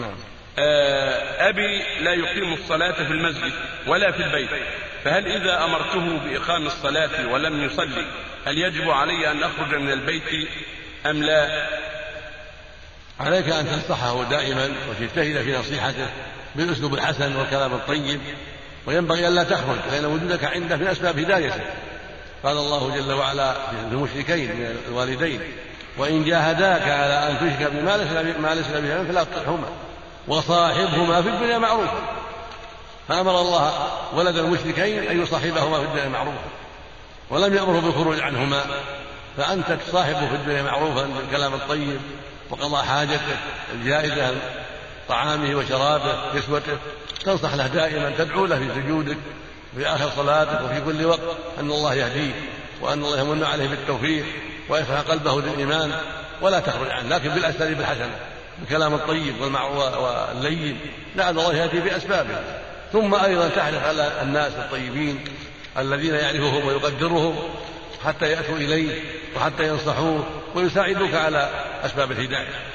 نعم. آه، أبي لا يقيم الصلاة في المسجد ولا في البيت فهل إذا أمرته بإقام الصلاة ولم يصلي هل يجب علي أن أخرج من البيت أم لا؟ عليك أن تنصحه دائما وتجتهد في نصيحته بالأسلوب الحسن والكلام الطيب وينبغي ألا تخرج لأن وجودك عنده من أسباب هدايته قال الله جل وعلا في المشركين من الوالدين وإن جاهداك على أن تشرك بما ليس ما ليس به فلا تطعهما. وصاحبهما في الدنيا معروفا فأمر الله ولد المشركين أن يصاحبهما في الدنيا معروفا ولم يأمره بالخروج عنهما. فأنت تصاحبه في الدنيا معروفا بالكلام الطيب وقضاء حاجته الجائزة طعامه وشرابه كسوته. تنصح له دائما تدعو له في سجودك في آخر صلاتك وفي كل وقت أن الله يهديه وأن الله يمن عليه بالتوفيق ويفتح قلبه للإيمان ولا تخرج عنه لكن بالأساليب الحسنة بالكلام الطيب واللين. لعل الله يأتي بأسبابه. ثم أيضا تحرص على الناس الطيبين الذين يعرفهم ويقدرهم حتى يأتوا إليه وحتى ينصحوه ويساعدوك على أسباب الهداية.